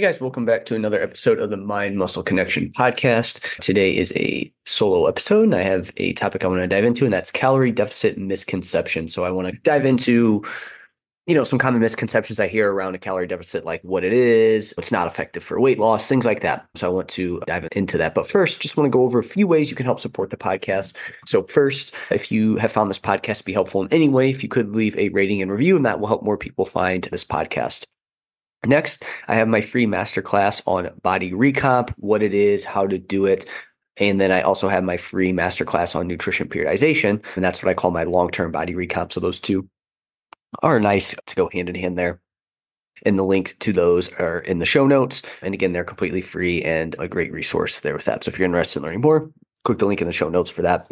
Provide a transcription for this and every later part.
Hey guys, welcome back to another episode of the Mind Muscle Connection podcast. Today is a solo episode, and I have a topic I want to dive into, and that's calorie deficit misconception. So I want to dive into you know some common misconceptions I hear around a calorie deficit, like what it is, it's not effective for weight loss, things like that. So I want to dive into that. But first, just want to go over a few ways you can help support the podcast. So first, if you have found this podcast to be helpful in any way, if you could leave a rating and review, and that will help more people find this podcast. Next, I have my free masterclass on body recomp, what it is, how to do it. And then I also have my free masterclass on nutrition periodization. And that's what I call my long term body recomp. So those two are nice to go hand in hand there. And the link to those are in the show notes. And again, they're completely free and a great resource there with that. So if you're interested in learning more, click the link in the show notes for that.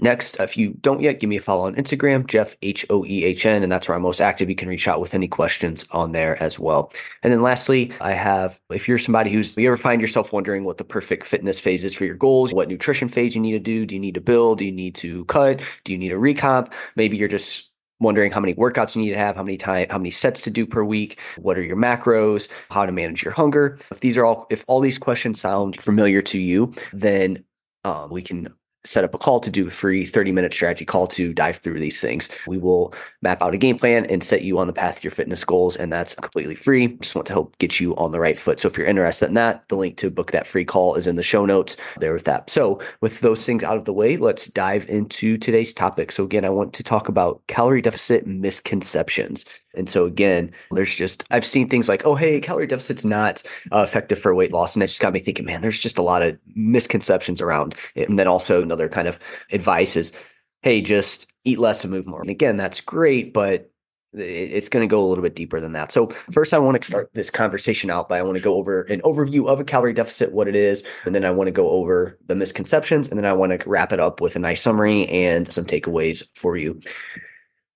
Next, if you don't yet, give me a follow on Instagram, Jeff H O E H N, and that's where I'm most active. You can reach out with any questions on there as well. And then lastly, I have if you're somebody who's you ever find yourself wondering what the perfect fitness phase is for your goals, what nutrition phase you need to do, do you need to build, do you need to cut, do you need a recomp? Maybe you're just wondering how many workouts you need to have, how many time, how many sets to do per week, what are your macros, how to manage your hunger. If these are all, if all these questions sound familiar to you, then um, we can set up a call to do a free 30 minute strategy call to dive through these things. We will map out a game plan and set you on the path to your fitness goals. And that's completely free. Just want to help get you on the right foot. So if you're interested in that, the link to book that free call is in the show notes there with that. So with those things out of the way, let's dive into today's topic. So again, I want to talk about calorie deficit misconceptions. And so again, there's just I've seen things like, oh hey, calorie deficit's not uh, effective for weight loss, and it just got me thinking, man, there's just a lot of misconceptions around it. And then also another kind of advice is, hey, just eat less and move more. And again, that's great, but it's going to go a little bit deeper than that. So first, I want to start this conversation out by I want to go over an overview of a calorie deficit, what it is, and then I want to go over the misconceptions, and then I want to wrap it up with a nice summary and some takeaways for you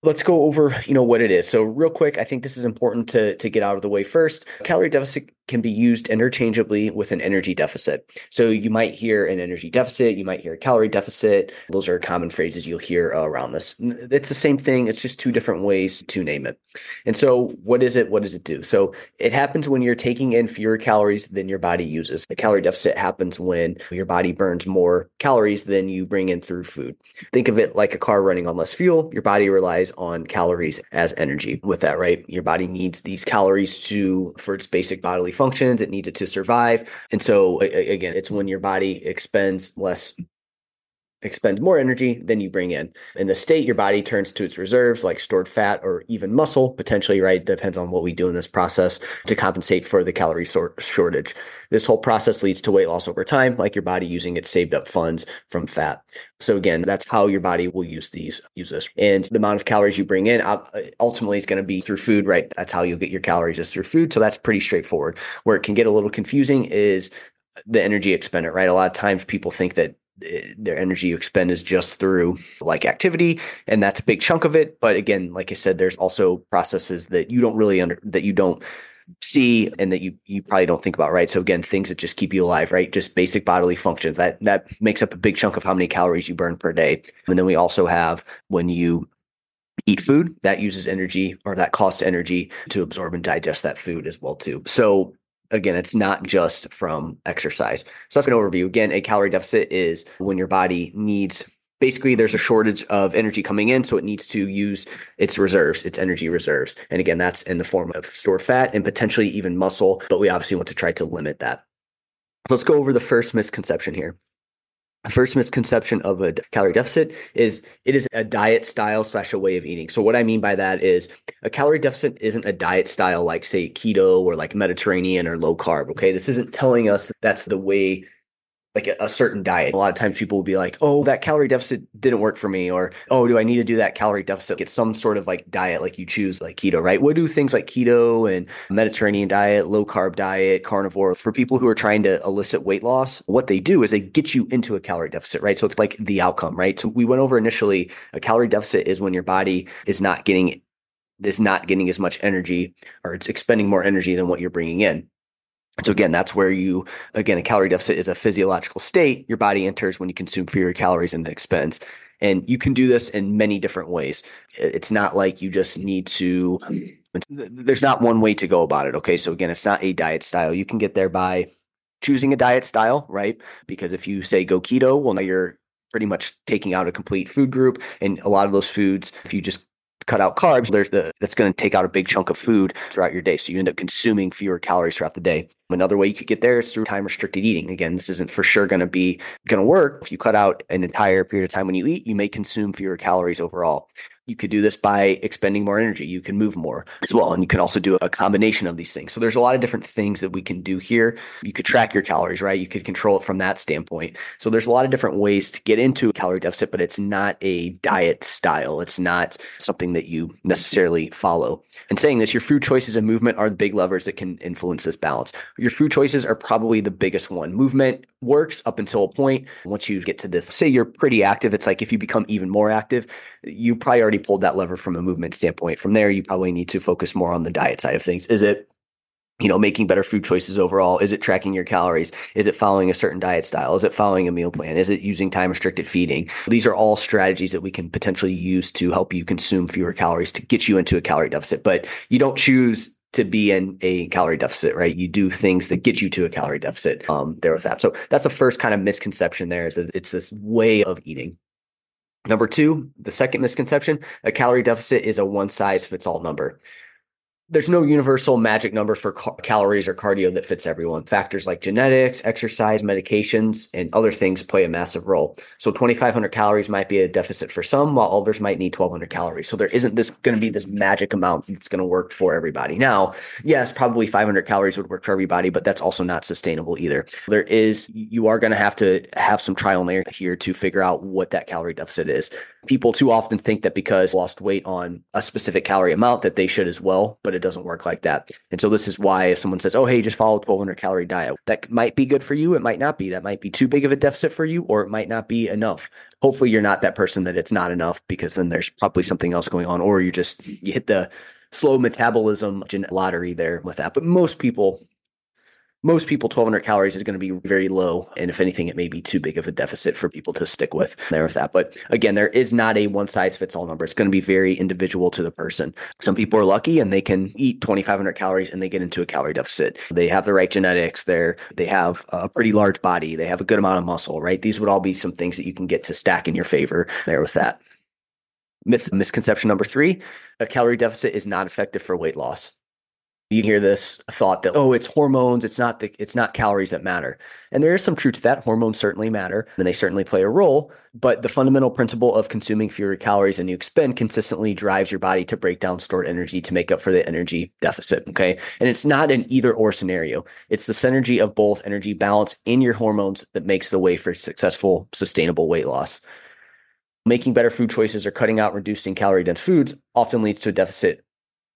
let's go over you know what it is so real quick i think this is important to to get out of the way first calorie deficit can be used interchangeably with an energy deficit. So you might hear an energy deficit, you might hear a calorie deficit. Those are common phrases you'll hear uh, around this. It's the same thing, it's just two different ways to name it. And so, what is it? What does it do? So, it happens when you're taking in fewer calories than your body uses. The calorie deficit happens when your body burns more calories than you bring in through food. Think of it like a car running on less fuel. Your body relies on calories as energy. With that, right? Your body needs these calories to for its basic bodily functions. It needs it to survive. And so again, it's when your body expends less expends more energy than you bring in. In the state, your body turns to its reserves, like stored fat or even muscle, potentially, right? Depends on what we do in this process to compensate for the calorie shortage. This whole process leads to weight loss over time, like your body using its saved up funds from fat. So again, that's how your body will use these, use this. And the amount of calories you bring in uh, ultimately is going to be through food, right? That's how you'll get your calories is through food. So that's pretty straightforward. Where it can get a little confusing is the energy expended, right? A lot of times people think that their energy you expend is just through like activity and that's a big chunk of it but again like i said there's also processes that you don't really under that you don't see and that you you probably don't think about right? So again things that just keep you alive right? Just basic bodily functions that that makes up a big chunk of how many calories you burn per day. And then we also have when you eat food that uses energy or that costs energy to absorb and digest that food as well too. So again, it's not just from exercise. So that's an overview. Again, a calorie deficit is when your body needs basically there's a shortage of energy coming in so it needs to use its reserves its energy reserves and again that's in the form of stored fat and potentially even muscle but we obviously want to try to limit that let's go over the first misconception here first misconception of a calorie deficit is it is a diet style slash a way of eating. So what I mean by that is a calorie deficit isn't a diet style like say keto or like Mediterranean or low carb. Okay, this isn't telling us that that's the way like a, a, certain diet. A lot of times people will be like, oh, that calorie deficit didn't work for me. Or, oh, do I need to do that calorie deficit? Get some sort of like diet, like you choose like keto, right? What do things like keto and Mediterranean diet, low carb diet, carnivore for people who are trying to elicit weight loss? What they do is they get you into a calorie deficit, right? So it's like the outcome, right? So we went over initially a calorie deficit is when your body is not getting is not getting as much energy or it's expending more energy than what you're bringing in. So again, that's where you again a calorie deficit is a physiological state your body enters when you consume fewer calories and expends. And you can do this in many different ways. It's not like you just need to there's not one way to go about it, okay? So again, it's not a diet style. You can get there by choosing a diet style, right? Because if you say go keto, well now you're pretty much taking out a complete food group and a lot of those foods if you just cut out carbs, there's the that's going to take out a big chunk of food throughout your day. So you end up consuming fewer calories throughout the day. Another way you could get there is through time restricted eating. Again, this isn't for sure going to be going to work. If you cut out an entire period of time when you eat, you may consume fewer calories overall. You could do this by expending more energy. You can move more as well. And you can also do a combination of these things. So there's a lot of different things that we can do here. You could track your calories, right? You could control it from that standpoint. So there's a lot of different ways to get into a calorie deficit, but it's not a diet style. It's not something that you necessarily follow. And saying this, your food choices and movement are the big levers that can influence this balance. Your food choices are probably the biggest one. Movement works up until a point. Once you get to this, say you're pretty active, it's like if you become even more active, you probably already pulled that lever from a movement standpoint. From there, you probably need to focus more on the diet side of things. Is it you know making better food choices overall is it tracking your calories is it following a certain diet style is it following a meal plan is it using time restricted feeding these are all strategies that we can potentially use to help you consume fewer calories to get you into a calorie deficit but you don't choose to be in a calorie deficit, right? You do things that get you to a calorie deficit um, there with that. So that's the first kind of misconception there is that it's this way of eating. Number two, the second misconception, a calorie deficit is a one size fits all number there's no universal magic number for ca- calories or cardio that fits everyone. Factors like genetics, exercise, medications, and other things play a massive role. So 2,500 calories might be a deficit for some, while others might need 1,200 calories. So there isn't this going to be this magic amount that's going to work for everybody. Now, yes, probably 500 calories would work for everybody, but that's also not sustainable either. There is, you are going to have to have some trial and error here to figure out what that calorie deficit is. People too often think that because lost weight on a specific calorie amount that they should as well, but it doesn't work like that. And so this is why if someone says, "Oh, hey, just follow a 1200 calorie diet," that might be good for you. It might not be. That might be too big of a deficit for you, or it might not be enough. Hopefully, you're not that person that it's not enough because then there's probably something else going on, or you just you hit the slow metabolism lottery there with that. But most people most people 1200 calories is going to be very low and if anything it may be too big of a deficit for people to stick with. There with that. But again there is not a one size fits all number. It's going to be very individual to the person. Some people are lucky and they can eat 2500 calories and they get into a calorie deficit. They have the right genetics. They're they have a pretty large body. They have a good amount of muscle right? These would all be some things that you can get to stack in your favor. There with that. Myth misconception number three a calorie deficit is not effective for weight loss you hear this thought that oh it's hormones it's not the it's not calories that matter. And there is some truth to that. Hormones certainly matter and they certainly play a role but the fundamental principle of consuming fewer calories than you expend consistently drives your body to break down stored energy to make up for the energy deficit okay? And it's not an either or scenario. It's the synergy of both energy balance and your hormones that makes the way for successful sustainable weight loss. Making better food choices or cutting out reducing calorie dense foods often leads to a deficit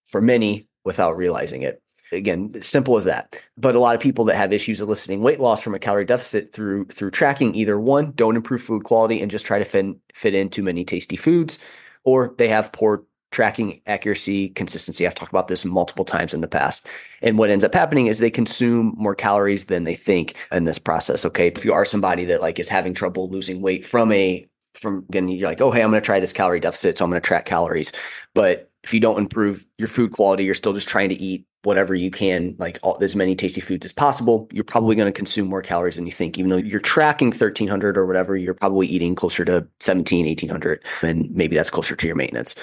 for many without realizing it. Again, simple as that. But a lot of people that have issues eliciting weight loss from a calorie deficit through through tracking either one, don't improve food quality and just try to fit, fit in too many tasty foods, or they have poor tracking accuracy, consistency. I've talked about this multiple times in the past. And what ends up happening is they consume more calories than they think in this process. Okay. If you are somebody that like is having trouble losing weight from a from again, you're like, oh hey, I'm gonna try this calorie deficit, so I'm gonna track calories. But if you don't improve your food quality, you're still just trying to eat whatever you can, like all, as many tasty foods as possible. You're probably going to consume more calories than you think. Even though you're tracking 1300 or whatever, you're probably eating closer to 17, 1800. And maybe that's closer to your maintenance.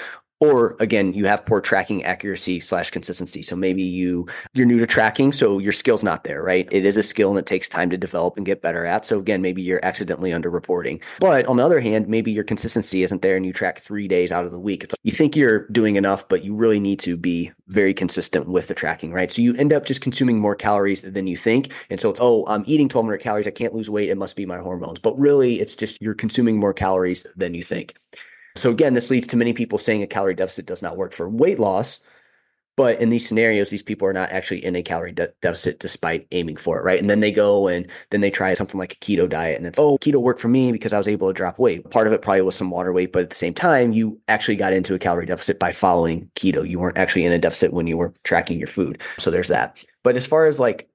Or again you have poor tracking accuracy slash consistency. So maybe you you're new to tracking so your skill's not there right? It is a skill and it takes time to develop and get better at. So again maybe you're accidentally underreporting. But on the other hand maybe your consistency isn't there and you track three days out of the week. It's, you think you're doing enough but you really need to be very consistent with the tracking right? So you end up just consuming more calories than you think. And so it's oh i'm eating 1200 calories. I can't lose weight. It must be my hormones. But really it's just you're consuming more calories than you think so again, this leads to many people saying a calorie deficit does not work for weight loss. But in these scenarios, these people are not actually in a calorie de- deficit despite aiming for it, right? And then they go and then they try something like a keto diet, and it's oh, keto worked for me because I was able to drop weight. Part of it probably was some water weight, but at the same time, you actually got into a calorie deficit by following keto. You weren't actually in a deficit when you were tracking your food. So there's that. But as far as like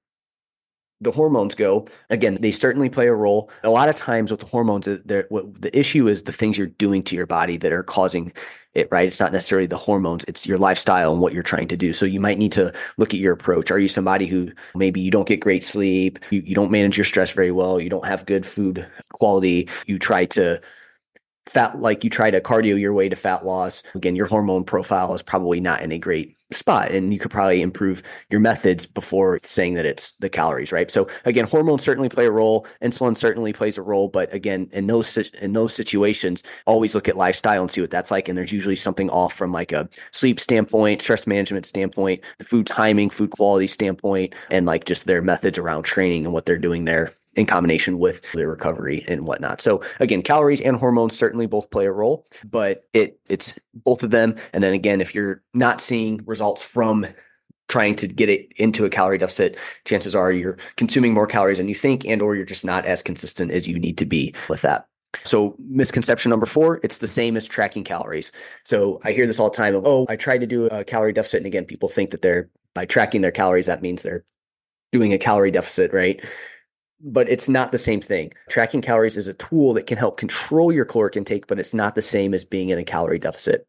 the hormones go, again, they certainly play a role. A lot of times with the hormones, uh, what the issue is the things you're doing to your body that are causing it, right? It's not necessarily the hormones, it's your lifestyle and what you're trying to do. So you might need to look at your approach. Are you somebody who maybe you don't get great sleep, you, you don't manage your stress very well, you don't have good food quality, you try to fat like you try to cardio your way to fat loss. Again your hormone profile is probably not in a great spot and you could probably improve your methods before saying that it's the calories right? So again hormones certainly play a role. Insulin certainly plays a role but again in those in those situations always look at lifestyle and see what that's like and there's usually something off from like a sleep standpoint stress management standpoint the food timing food quality standpoint and like just their methods around training and what they're doing there in combination with their recovery and whatnot. So again, calories and hormones certainly both play a role, but it it's both of them. And then again, if you're not seeing results from trying to get it into a calorie deficit, chances are you're consuming more calories than you think, and or you're just not as consistent as you need to be with that. So misconception number four, it's the same as tracking calories. So I hear this all the time of, oh, I tried to do a calorie deficit. And again, people think that they're by tracking their calories, that means they're doing a calorie deficit, right? But it's not the same thing. Tracking calories is a tool that can help control your caloric intake, but it's not the same as being in a calorie deficit.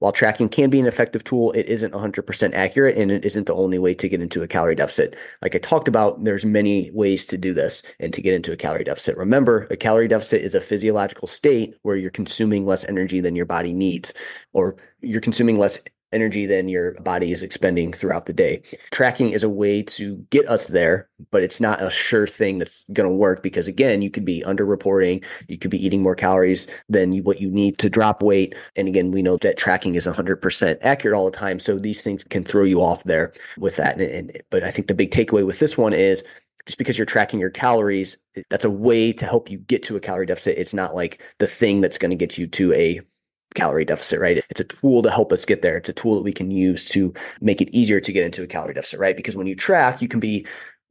While tracking can be an effective tool, it isn't 100% accurate and it isn't the only way to get into a calorie deficit. Like I talked about, there's many ways to do this and to get into a calorie deficit. Remember, a calorie deficit is a physiological state where you're consuming less energy than your body needs or you're consuming less energy than your body is expending throughout the day. Tracking is a way to get us there, but it's not a sure thing that's going to work because again, you could be underreporting, you could be eating more calories than you, what you need to drop weight. And again, we know that tracking is 100% accurate all the time, so these things can throw you off there with that. And, and but I think the big takeaway with this one is just because you're tracking your calories, that's a way to help you get to a calorie deficit. It's not like the thing that's going to get you to a calorie deficit, right? It's a tool to help us get there. It's a tool that we can use to make it easier to get into a calorie deficit, right? Because when you track, you can be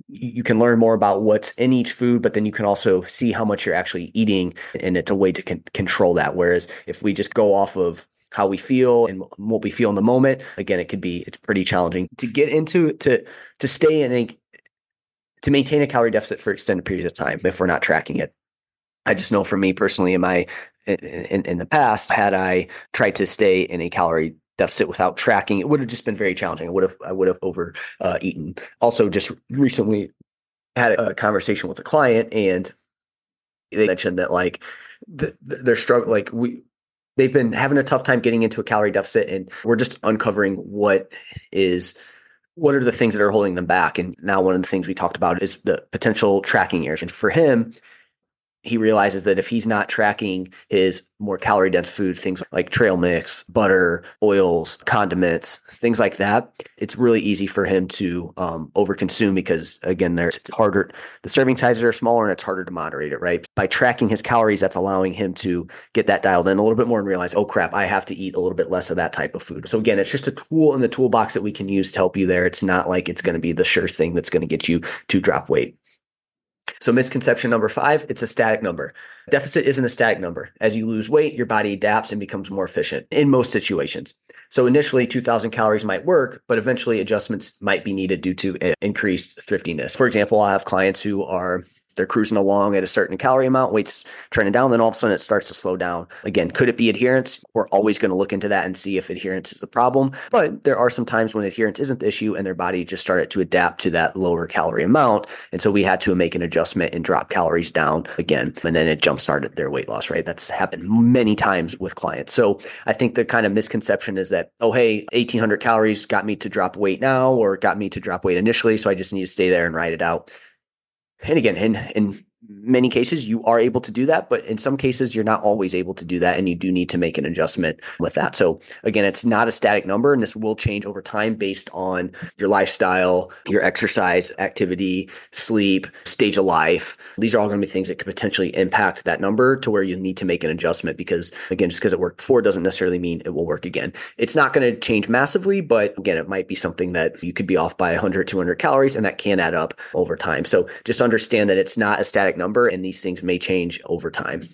you can learn more about what's in each food, but then you can also see how much you're actually eating, and it's a way to con- control that. Whereas if we just go off of how we feel and what we feel in the moment, again, it could be it's pretty challenging to get into to to stay in a to maintain a calorie deficit for extended periods of time if we're not tracking it. I just know for me personally in my in, in the past, had I tried to stay in a calorie deficit without tracking, it would have just been very challenging. I would have I would have over uh, eaten. Also, just recently had a conversation with a client, and they mentioned that like the, they're struggling. Like we, they've been having a tough time getting into a calorie deficit, and we're just uncovering what is what are the things that are holding them back. And now one of the things we talked about is the potential tracking errors. And for him, he realizes that if he's not tracking his more calorie dense food, things like trail mix, butter, oils, condiments, things like that, it's really easy for him to um, overconsume because, again, there's it's harder. The serving sizes are smaller and it's harder to moderate it, right? By tracking his calories, that's allowing him to get that dialed in a little bit more and realize, oh crap, I have to eat a little bit less of that type of food. So, again, it's just a tool in the toolbox that we can use to help you there. It's not like it's going to be the sure thing that's going to get you to drop weight. So, misconception number five, it's a static number. Deficit isn't a static number. As you lose weight, your body adapts and becomes more efficient in most situations. So, initially, 2000 calories might work, but eventually, adjustments might be needed due to eh, increased thriftiness. For example, I have clients who are they're cruising along at a certain calorie amount, weight's trending down, then all of a sudden it starts to slow down. Again, could it be adherence? We're always going to look into that and see if adherence is the problem. But there are some times when adherence isn't the issue and their body just started to adapt to that lower calorie amount. And so we had to make an adjustment and drop calories down again. And then it jump started their weight loss, right? That's happened many times with clients. So I think the kind of misconception is that, oh, hey, 1800 calories got me to drop weight now or got me to drop weight initially. So I just need to stay there and ride it out. And again, in, in many cases you are able to do that but in some cases you're not always able to do that and you do need to make an adjustment with that. So again it's not a static number and this will change over time based on your lifestyle your exercise activity sleep stage of life. These are all going to be things that could potentially impact that number to where you need to make an adjustment because again just because it worked before doesn't necessarily mean it will work again. It's not going to change massively but again it might be something that you could be off by 100 200 calories and that can add up over time. So just understand that it's not a static number, and these things may change over time.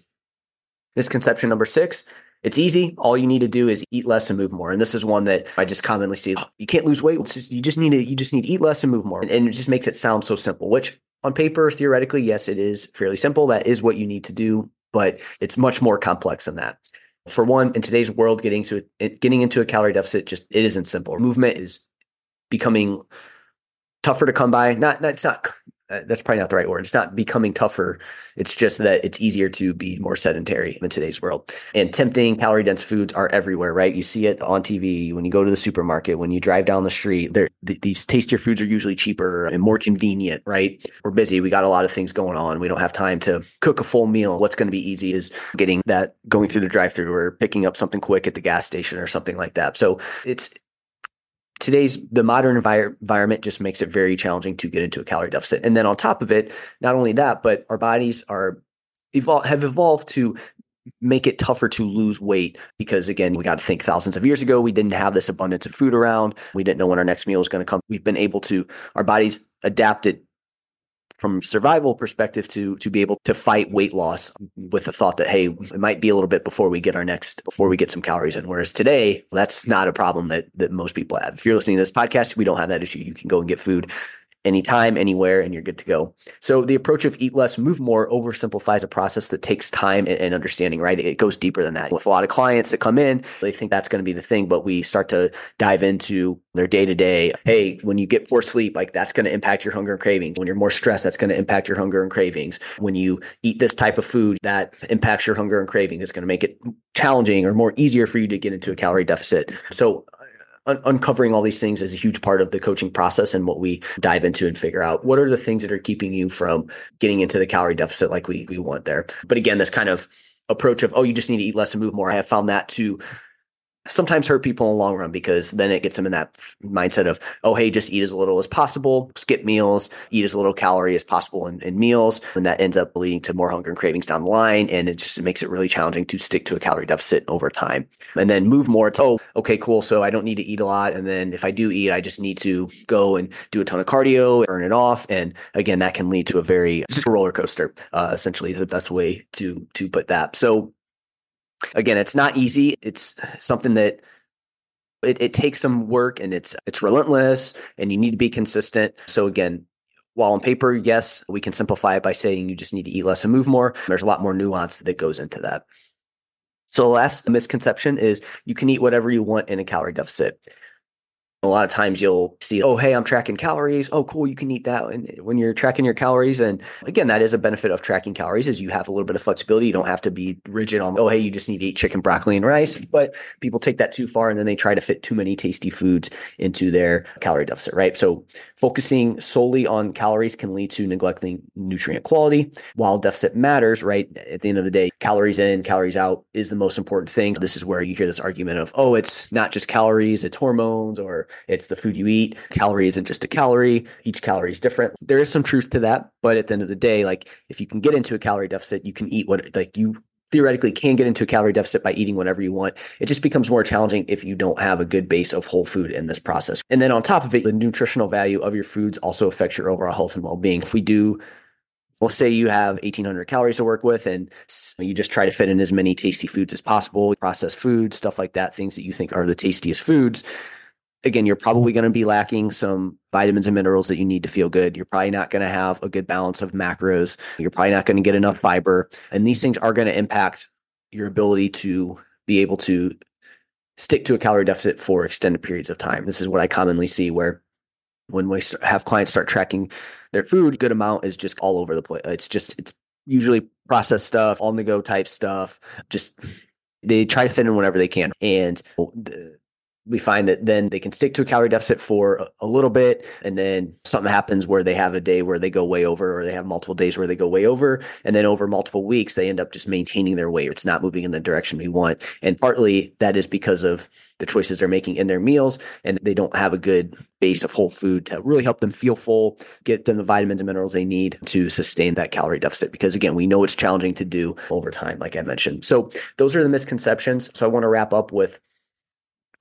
Misconception number six it's easy. All you need to do is eat less and move more. And this is one that I just commonly see. Oh, you can't lose weight. Just, you just need to you just need to eat less and move more. And, and it just makes it sound so simple, which on paper, theoretically, yes, it is fairly simple. That is what you need to do, but it's much more complex than that. For one, in today's world, getting to getting into a calorie deficit just it isn't simple. Movement is becoming tougher to come by. Not, not it's not Uh, that's probably not the right word. It's not becoming tougher. It's just that it's easier to be more sedentary in today's world. And tempting calorie dense foods are everywhere, right? You see it on TV when you go to the supermarket, when you drive down the street. Th- these tastier foods are usually cheaper and more convenient, right? We're busy. We got a lot of things going on. We don't have time to cook a full meal. What's going to be easy is getting that going through the drive through or picking up something quick at the gas station or something like that. So it's today's the modern envir- environment just makes it very challenging to get into a calorie deficit. And then on top of it not only that but our bodies are evol- have evolved to make it tougher to lose weight because again we got to think thousands of years ago we didn't have this abundance of food around. We didn't know when our next meal was going to come. We've been able to our bodies adapted from survival perspective to to be able to fight weight loss with the thought that hey it might be a little bit before we get our next before we get some calories in. Whereas today that's not a problem that that most people have. If you're listening to this podcast we don't have that issue. You can go and get food anytime, anywhere, and you're good to go. So the approach of eat less, move more oversimplifies a process that takes time and, and, understanding, right? It goes deeper than that. With a lot of clients that come in, they think that's going to be the thing, but we start to dive into their day to day. Hey, when you get poor sleep, like that's going to impact your hunger and cravings. When you're more stressed, that's going to impact your hunger and cravings. When you eat this type of food, that impacts your hunger and craving. It's going to make it challenging or more easier for you to get into a calorie deficit. So un- uncovering all these things is a huge part of the coaching process and what we dive into and figure out what are the things that are keeping you from getting into the calorie deficit like we we want there. But again, this kind of approach of oh you just need to eat less and move more. I have found that to sometimes hurt people in the long run because then it gets them in that mindset of, oh, hey, just eat as little as possible, skip meals, eat as little calorie as possible in, in, meals. And that ends up leading to more hunger and cravings down the line. And it just makes it really challenging to stick to a calorie deficit over time. And then move more to, oh, okay, cool. So I don't need to eat a lot. And then if I do eat, I just need to go and do a ton of cardio, burn it off. And again, that can lead to a very just a roller coaster, uh, essentially is the best way to to put that. So again, it's not easy. It's something that it, it takes some work and it's it's relentless and you need to be consistent. So again, while on paper, yes, we can simplify it by saying you just need to eat less and move more. There's a lot more nuance that goes into that. So the last misconception is you can eat whatever you want in a calorie deficit a lot of times you'll see, oh, hey, I'm tracking calories. Oh, cool, you can eat that. And when you're tracking your calories, and again, that is a benefit of tracking calories is you have a little bit of flexibility. You don't have to be rigid on, oh, hey, you just need to eat chicken, broccoli, and rice. But people take that too far and then they try to fit too many tasty foods into their calorie deficit, right? So focusing solely on calories can lead to neglecting nutrient quality. While deficit matters, right? At the end of the day, calories in, calories out is the most important thing. This is where you hear this argument of, oh, it's not just calories, it's hormones or it's the food you eat. Calorie isn't just a calorie. Each calorie is different. There is some truth to that, but at the end of the day, like if you can get into a calorie deficit, you can eat what like you theoretically can get into a calorie deficit by eating whatever you want. It just becomes more challenging if you don't have a good base of whole food in this process. And then on top of it, the nutritional value of your foods also affects your overall health and well-being. If we do well, say you have 1800 calories to work with and you just try to fit in as many tasty foods as possible, processed foods, stuff like that, things that you think are the tastiest foods again, you're probably going to be lacking some vitamins and minerals that you need to feel good. You're probably not going to have a good balance of macros. You're probably not going to get enough fiber. And these things are going to impact your ability to be able to stick to a calorie deficit for extended periods of time. This is what I commonly see where when we have clients start tracking their food, good amount is just all over the place. It's just, it's usually processed stuff, on the go type stuff. Just they try to fit in whatever they can. And the, we find that then they can stick to a calorie deficit for a, little bit and then something happens where they have a day where they go way over or they have multiple days where they go way over and then over multiple weeks they end up just maintaining their weight. It's not moving in the direction we want. And partly that is because of the choices they're making in their meals and they don't have a good base of whole food to really help them feel full get them the vitamins and minerals they need to sustain that calorie deficit. Because again we know it's challenging to do over time like i mentioned. So those are the misconceptions. So i want to wrap up with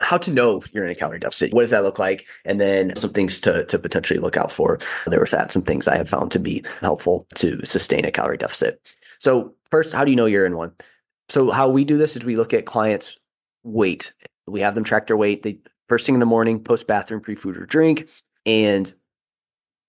how to know you're in a calorie deficit. What does that look like? And then some things to, to potentially look out for. There was that some things I have found to be helpful to sustain a calorie deficit. So first, how do you know you're in one? So how we do this is we look at clients' weight. We have them track their weight. They first thing in the morning, post bathroom, pre food or drink, and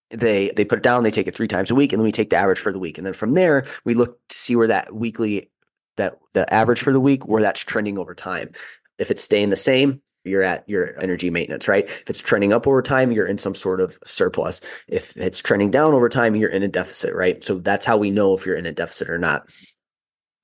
they they put it down. They take it three times a week, and then we take the average for the week. And then from there, we look to see where that weekly that the average for the week where that's trending over time. If it's staying the same, you're at your energy maintenance, right? If it's trending up over time, you're in some sort of surplus. If it's trending down over time, you're in a deficit, right? So that's how we know if you're in a deficit or not.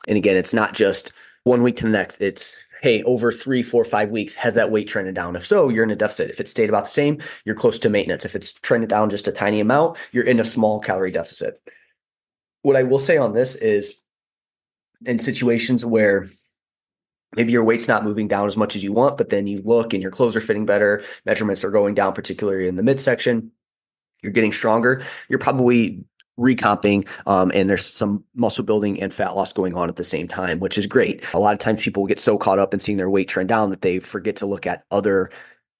And again, it's not just one week to the next. It's hey, over three, four, five weeks, has that weight trended down? If so, you're in a deficit. If it stayed about the same, you're close to maintenance. If it's trended down just a tiny amount, you're in a small calorie deficit. What I will say on this is in situations where maybe your weight's not moving down as much as you want, but then you look and your clothes are fitting better, measurements are going down, particularly in the midsection. You're getting stronger. You're probably recomping um, and there's some muscle building and fat loss going on at the same time which is great a lot of times people get so caught up in seeing their weight trend down that they forget to look at other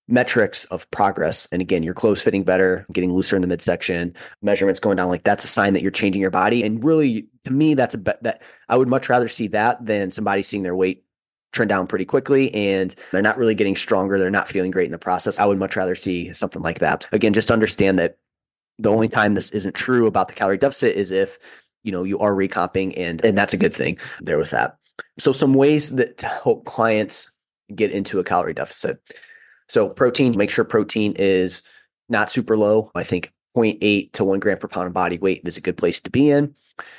metrics of progress and again your clothes fitting better getting looser in the midsection measurements going down like that's a sign that you're changing your body and really to me that's a bet that i would much rather see that than somebody seeing their weight trend down pretty quickly and they're not really getting stronger. They're not feeling great in the process. I would much rather see something like that. Again, just understand that the only time this isn't true about the calorie deficit is if you know you are recomping and and that's a good thing there with that. So some ways that to help clients get into a calorie deficit. So protein, make sure protein is not super low. I think 0.8 to 1 gram per pound of body weight is a good place to be in.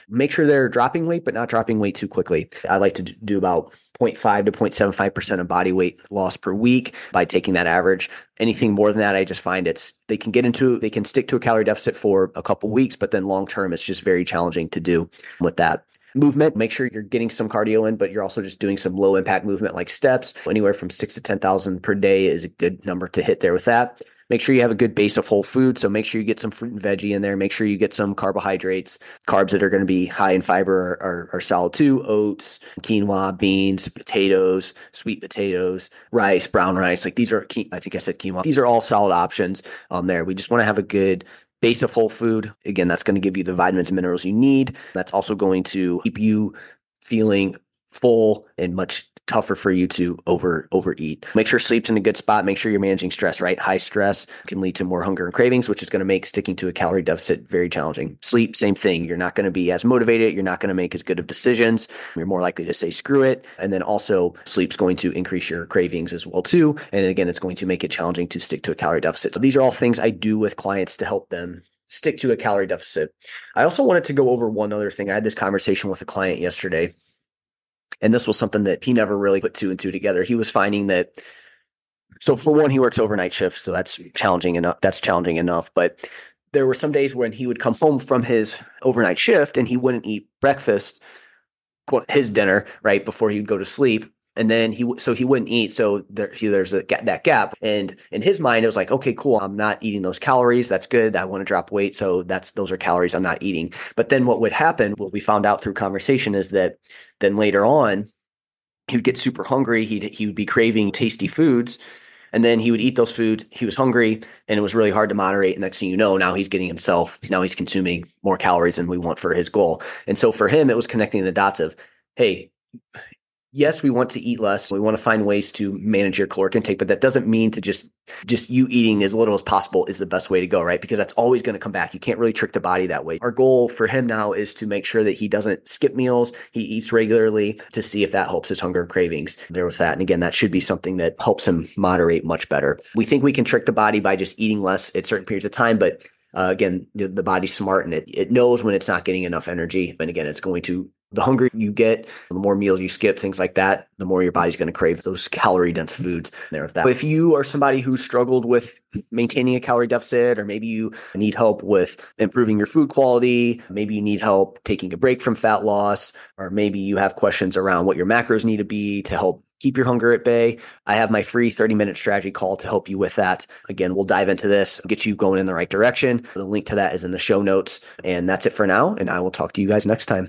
Make sure they're dropping weight, but not dropping weight too quickly. I like to do about 0.5 to 0.75% of body weight loss per week by taking that average. Anything more than that, I just find it's they can get into they can stick to a calorie deficit for a couple weeks, but then long term it's just very challenging to do with that movement. Make sure you're getting some cardio in, but you're also just doing some low impact movement like steps. Anywhere from six to 10,000 per day is a good number to hit there with that. Make sure you have a good base of whole food. So make sure you get some fruit and veggie in there. Make sure you get some carbohydrates, carbs that are going to be high in fiber are, are, are solid too. Oats, quinoa, beans, potatoes, sweet potatoes, rice, brown rice. Like these are, I think I said quinoa. These are all solid options on there. We just want to have a good base of whole food. Again, that's going to give you the vitamins and minerals you need. That's also going to keep you feeling full and much tougher for you to over overeat. Make sure sleep's in a good spot. Make sure you're managing stress, right? High stress can lead to more hunger and cravings, which is going to make sticking to a calorie deficit very challenging. Sleep, same thing. You're not going to be as motivated. You're not going to make as good of decisions. You're more likely to say screw it. And then also sleep's going to increase your cravings as well too. And again, it's going to make it challenging to stick to a calorie deficit. So these are all things I do with clients to help them stick to a calorie deficit. I also wanted to go over one other thing. I had this conversation with a client yesterday and this was something that he never really put two and two together. He was finding that so for one, he works overnight shifts, so that's challenging enough. That's challenging enough. But there were some days when he would come home from his overnight shift and he wouldn't eat breakfast, his dinner, right before he'd go to sleep and then he so he wouldn't eat so there, he, there's a that gap. And in his mind it was like okay cool i'm not eating those calories that's good i want to drop weight so that's those are calories i'm not eating. But then what would happen what we found out through conversation is that then later on he would get super hungry he'd he would be craving tasty foods and then he would eat those foods he was hungry and it was really hard to moderate and next thing you know now he's getting himself now he's consuming more calories than we want for his goal. And so for him it was connecting the dots of hey yes, we want to eat less. We want to find ways to manage your caloric intake, but that doesn't mean to just just you eating as little as possible is the best way to go, right? Because that's always going to come back. You can't really trick the body that way. Our goal for him now is to make sure that he doesn't skip meals, he eats regularly to see if that helps his hunger and cravings there with that. And again, that should be something that helps him moderate much better. We think we can trick the body by just eating less at certain periods of time, but uh, again, the, the body's smart and it, it knows when it's not getting enough energy. And again, it's going to the hungrier you get, the more meals you skip, things like that, the more your body's going to crave those calorie dense foods there with that. If you are somebody who struggled with maintaining a calorie deficit, or maybe you need help with improving your food quality, maybe you need help taking a break from fat loss, or maybe you have questions around what your macros need to be to help keep your hunger at bay. I have my free 30 minute strategy call to help you with that. Again, we'll dive into this, get you going in the right direction. The link to that is in the show notes. And that's it for now. And I will talk to you guys next time.